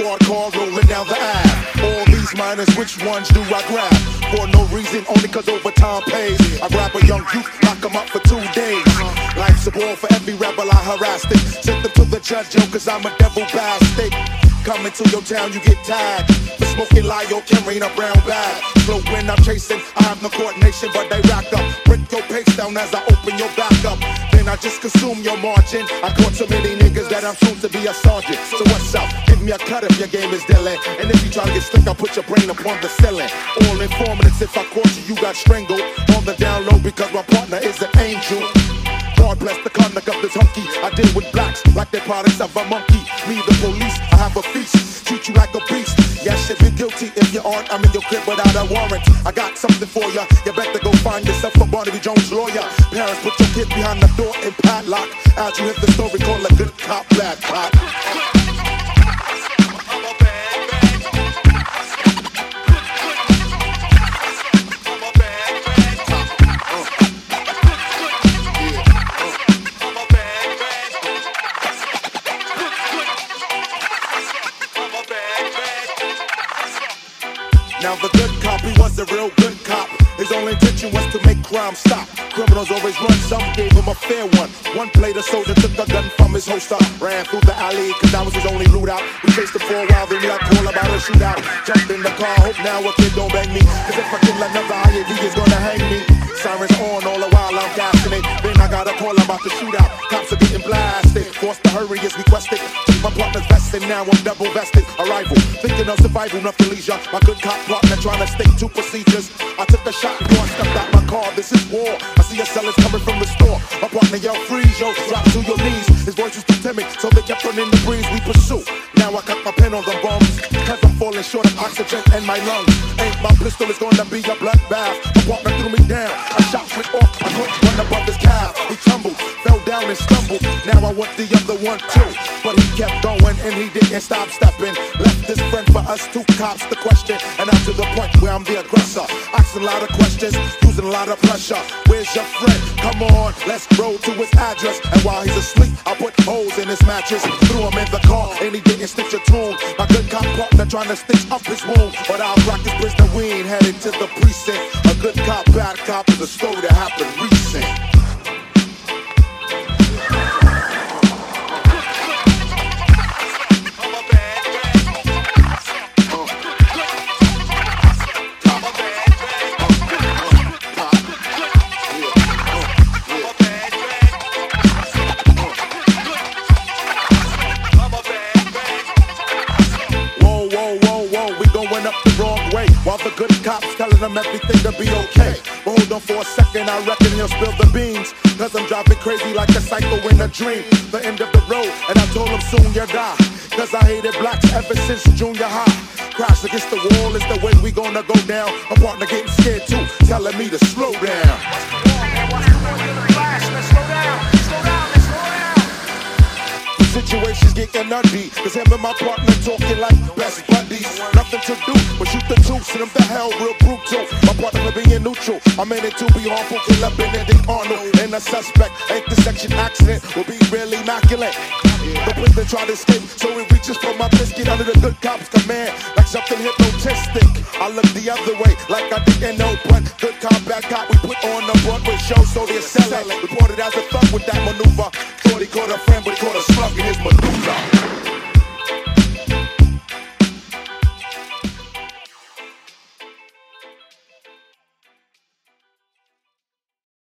squad car rolling down the aisle. All these minors, which ones do I grab? For no reason, only cause overtime pays. I grab a young youth, lock him up for two days. Life's a ball for every rebel I harassed it. Sent them to the judge, yo, cause I'm a devil bastard. Coming to your town, you get tagged. For smoking lion, carrying a brown bag. Slow when I'm chasing, I have no coordination, but they rack up. Break your pace down as I open your back up. I just consume your margin. I caught so many niggas that I'm soon to be a sergeant. So what's up? Give me a cut if your game is dealing. And if you try to get slick, I'll put your brain upon the ceiling. All informants, if I caught you, you got strangled. On the down low because my partner is an angel. God bless the conduct of this hunky. I deal with blacks like they're products of a monkey. Me, the police, I have a feast. Treat you like a beast. Yeah, if you're guilty, if you aren't, I'm in your crib without a warrant. I got something for ya. You better go find yourself a Barnaby Jones lawyer. Parents, put your kid behind the door and padlock. As you hit the story, call a good cop, bad cop. Now the good cop, he was a real good cop. His only intention was to make crime stop. Criminals always run, some gave him a fair one. One played a soldier, took a gun from his holster. Ran through the alley, cause that was his only route out. We chased him for a while, then we got call about a shootout. Jumped in the car, hope now a kid don't bang me. Cause if I kill another IED, he's gonna hang me. Sirens on all the while I'm gassing it. Then I got a call about the shootout. Forced to hurry is requested. My partner's vested, now I'm double vested. Arrival, thinking of survival, nothing leisure. My good cop partner trying to stick to procedures. I took a shot I stepped out my car. This is war. I see a sellers coming from the store. My partner yell freeze, yo, drop to your knees. His voice was too timid, so they kept running the breeze. We pursue. Now I cut my pen on the bums. Cause I'm falling short of oxygen in my lungs. Ain't my pistol is gonna be a bloodbath. My partner threw me down. I shot went off. I couldn't run above his calf. He tumbled, fell down and stumbled. Now I want the one too. But he kept going and he didn't stop stepping. Left his friend for us two cops to question. And I'm to the point where I'm the aggressor. Asking a lot of questions, using a lot of pressure. Where's your friend? Come on, let's roll to his address. And while he's asleep, I put holes in his mattress. Threw him in the car and he didn't stitch a tune. My good cop partner trying to stitch up his wound. But I'll rock his prisoner. We ain't headed to the precinct. A good cop, bad cop is a story that happened recent. Good cops telling them everything to be okay. But hold on for a second, I reckon he'll spill the beans. Cause I'm driving crazy like a psycho in a dream. The end of the road, and I told him soon you'll die. Cause I hated blacks ever since junior high. Crash against the wall is the way we gonna go down. My partner getting scared too, telling me to slow down. Situations getting nutty, cause him and my partner talking like best buddies. Nothing to do but shoot the two, send them to hell real brutal. My partner being neutral, I'm in it to be harmful, kill up Benedict Arnold. And the suspect, intersection accident will be really immaculate. The prisoner try to escape, so he reaches for my biscuit under the good cop's command, like something hypnotistic. I look the other way, bought for show, so they're selling. Reported as a thug, with that maneuver. Thought he caught a friend, but he caught a slug in his maneuver.